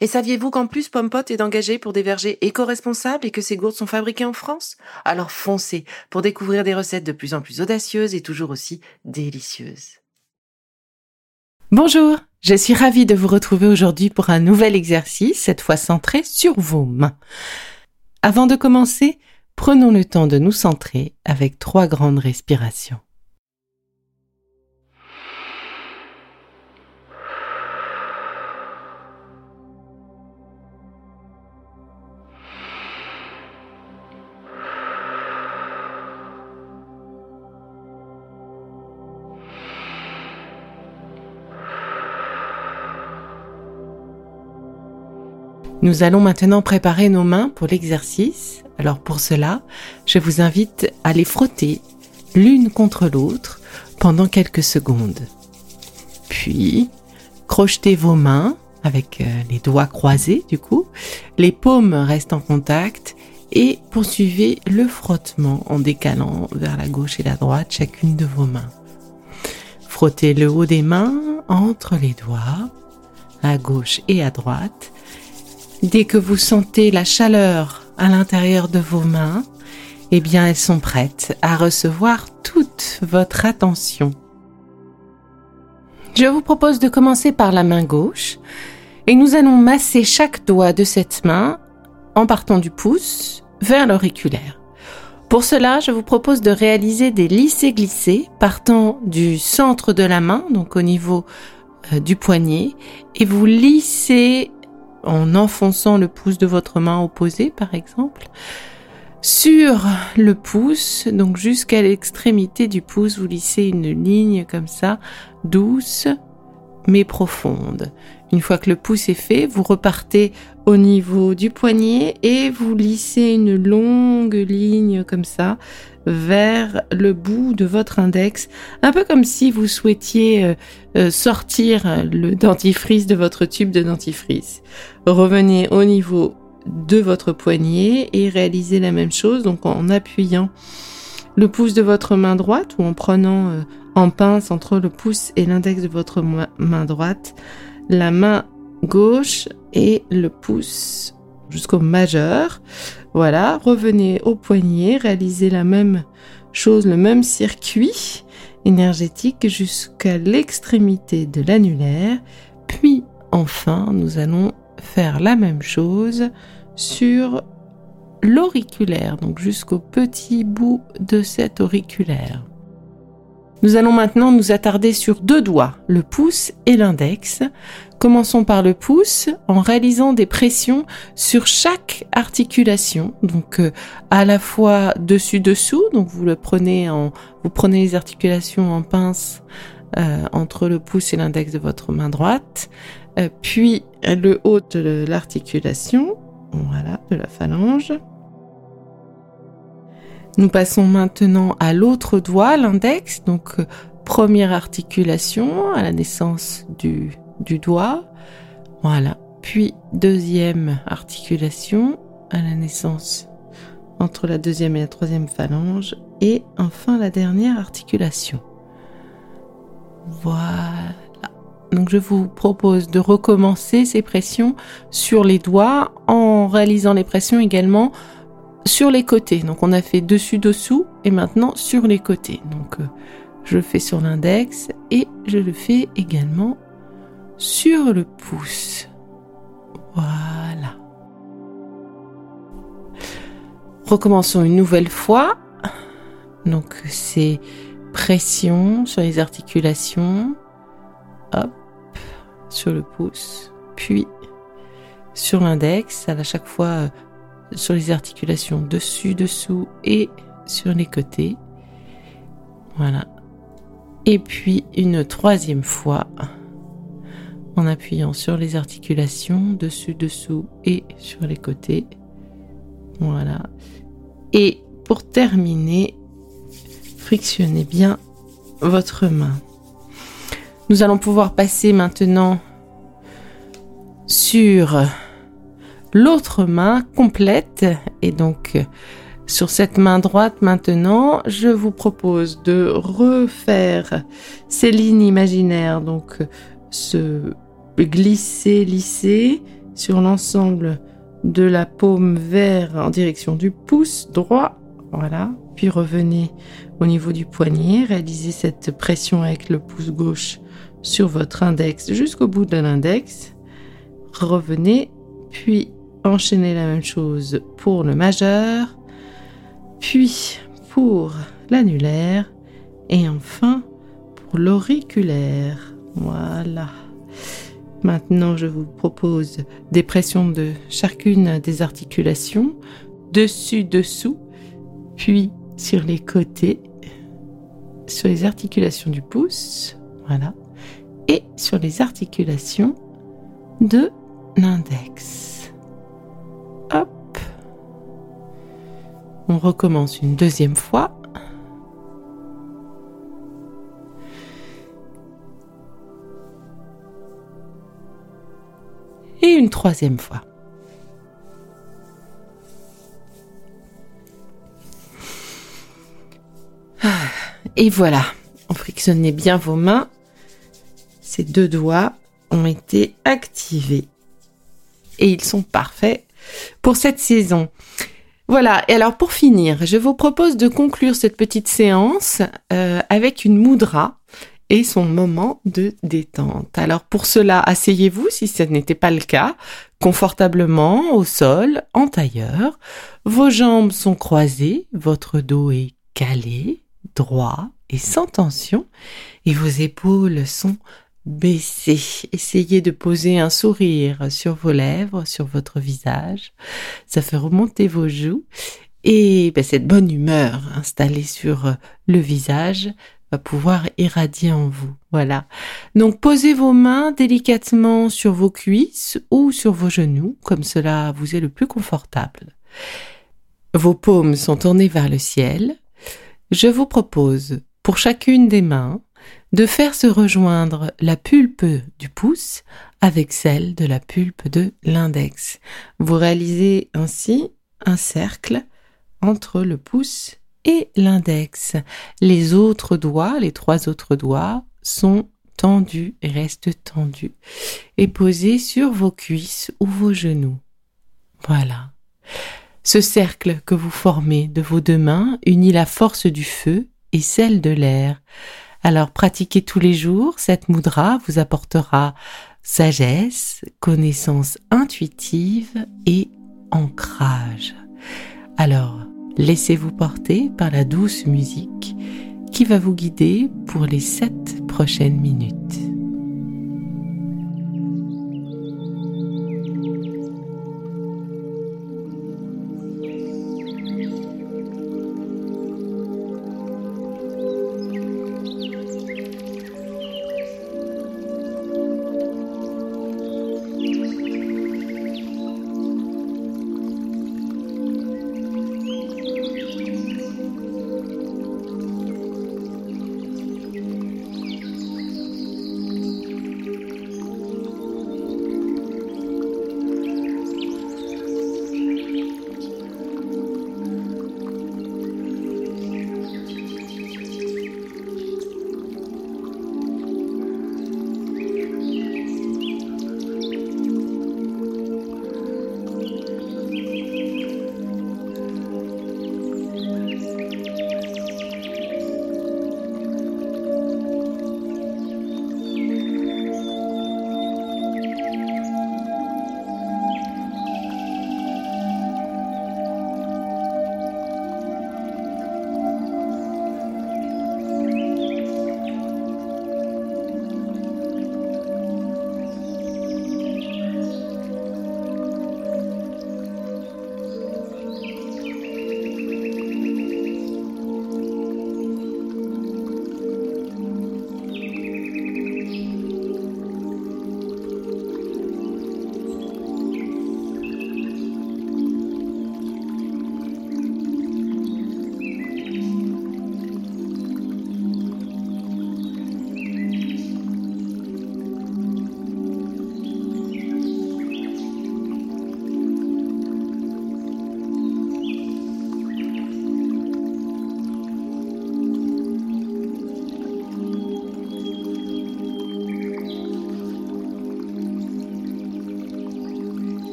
Et saviez-vous qu'en plus Pompot est engagé pour des vergers éco-responsables et que ces gourdes sont fabriquées en France? Alors foncez pour découvrir des recettes de plus en plus audacieuses et toujours aussi délicieuses. Bonjour, je suis ravie de vous retrouver aujourd'hui pour un nouvel exercice, cette fois centré sur vos mains. Avant de commencer, prenons le temps de nous centrer avec trois grandes respirations. Nous allons maintenant préparer nos mains pour l'exercice. Alors pour cela, je vous invite à les frotter l'une contre l'autre pendant quelques secondes. Puis, crochetez vos mains avec euh, les doigts croisés du coup, les paumes restent en contact et poursuivez le frottement en décalant vers la gauche et la droite chacune de vos mains. Frottez le haut des mains entre les doigts, à gauche et à droite, Dès que vous sentez la chaleur à l'intérieur de vos mains, eh bien elles sont prêtes à recevoir toute votre attention. Je vous propose de commencer par la main gauche et nous allons masser chaque doigt de cette main en partant du pouce vers l'auriculaire. Pour cela, je vous propose de réaliser des lissés-glissés partant du centre de la main, donc au niveau euh, du poignet, et vous lissez en enfonçant le pouce de votre main opposée, par exemple, sur le pouce, donc jusqu'à l'extrémité du pouce, vous lissez une ligne comme ça, douce mais profonde. Une fois que le pouce est fait, vous repartez au niveau du poignet et vous lissez une longue ligne comme ça vers le bout de votre index, un peu comme si vous souhaitiez euh, euh, sortir le dentifrice de votre tube de dentifrice. Revenez au niveau de votre poignet et réalisez la même chose, donc en appuyant le pouce de votre main droite ou en prenant euh, en pince entre le pouce et l'index de votre main droite, la main gauche et le pouce jusqu'au majeur. Voilà, revenez au poignet, réalisez la même chose, le même circuit énergétique jusqu'à l'extrémité de l'annulaire. Puis enfin, nous allons faire la même chose sur l'auriculaire, donc jusqu'au petit bout de cet auriculaire. Nous allons maintenant nous attarder sur deux doigts, le pouce et l'index. Commençons par le pouce en réalisant des pressions sur chaque articulation, donc euh, à la fois dessus dessous, donc vous le prenez en vous prenez les articulations en pince euh, entre le pouce et l'index de votre main droite, euh, puis le haut de l'articulation, voilà, de la phalange. Nous passons maintenant à l'autre doigt, l'index, donc euh, première articulation à la naissance du, du doigt. Voilà. Puis deuxième articulation à la naissance entre la deuxième et la troisième phalange. Et enfin la dernière articulation. Voilà. Donc je vous propose de recommencer ces pressions sur les doigts en réalisant les pressions également sur les côtés. Donc on a fait dessus-dessous et maintenant sur les côtés. Donc euh, je le fais sur l'index et je le fais également sur le pouce. Voilà. Recommençons une nouvelle fois. Donc c'est pression sur les articulations hop, sur le pouce, puis sur l'index, à chaque fois euh, sur les articulations dessus, dessous et sur les côtés. Voilà. Et puis une troisième fois en appuyant sur les articulations dessus, dessous et sur les côtés. Voilà. Et pour terminer, frictionnez bien votre main. Nous allons pouvoir passer maintenant sur l'autre main complète. Et donc sur cette main droite maintenant, je vous propose de refaire ces lignes imaginaires, donc se glisser, lisser sur l'ensemble de la paume vers en direction du pouce droit, voilà, puis revenez au niveau du poignet, réalisez cette pression avec le pouce gauche sur votre index jusqu'au bout de l'index, revenez, puis enchaînez la même chose pour le majeur, puis pour l'annulaire et enfin pour l'auriculaire. Voilà. Maintenant, je vous propose des pressions de chacune des articulations, dessus, dessous, puis sur les côtés, sur les articulations du pouce, voilà, et sur les articulations de l'index. On recommence une deuxième fois. Et une troisième fois. Ah, et voilà, on frictionnait bien vos mains. Ces deux doigts ont été activés. Et ils sont parfaits pour cette saison. Voilà, et alors pour finir, je vous propose de conclure cette petite séance euh, avec une moudra et son moment de détente. Alors pour cela, asseyez-vous si ce n'était pas le cas, confortablement au sol, en tailleur. Vos jambes sont croisées, votre dos est calé, droit et sans tension, et vos épaules sont baissez. Essayez de poser un sourire sur vos lèvres, sur votre visage. Ça fait remonter vos joues. Et ben, cette bonne humeur installée sur le visage va pouvoir irradier en vous. Voilà. Donc posez vos mains délicatement sur vos cuisses ou sur vos genoux, comme cela vous est le plus confortable. Vos paumes sont tournées vers le ciel. Je vous propose, pour chacune des mains, de faire se rejoindre la pulpe du pouce avec celle de la pulpe de l'index. Vous réalisez ainsi un cercle entre le pouce et l'index. Les autres doigts, les trois autres doigts, sont tendus et restent tendus et posés sur vos cuisses ou vos genoux. Voilà. Ce cercle que vous formez de vos deux mains unit la force du feu et celle de l'air. Alors pratiquez tous les jours, cette moudra vous apportera sagesse, connaissance intuitive et ancrage. Alors, laissez-vous porter par la douce musique qui va vous guider pour les sept prochaines minutes.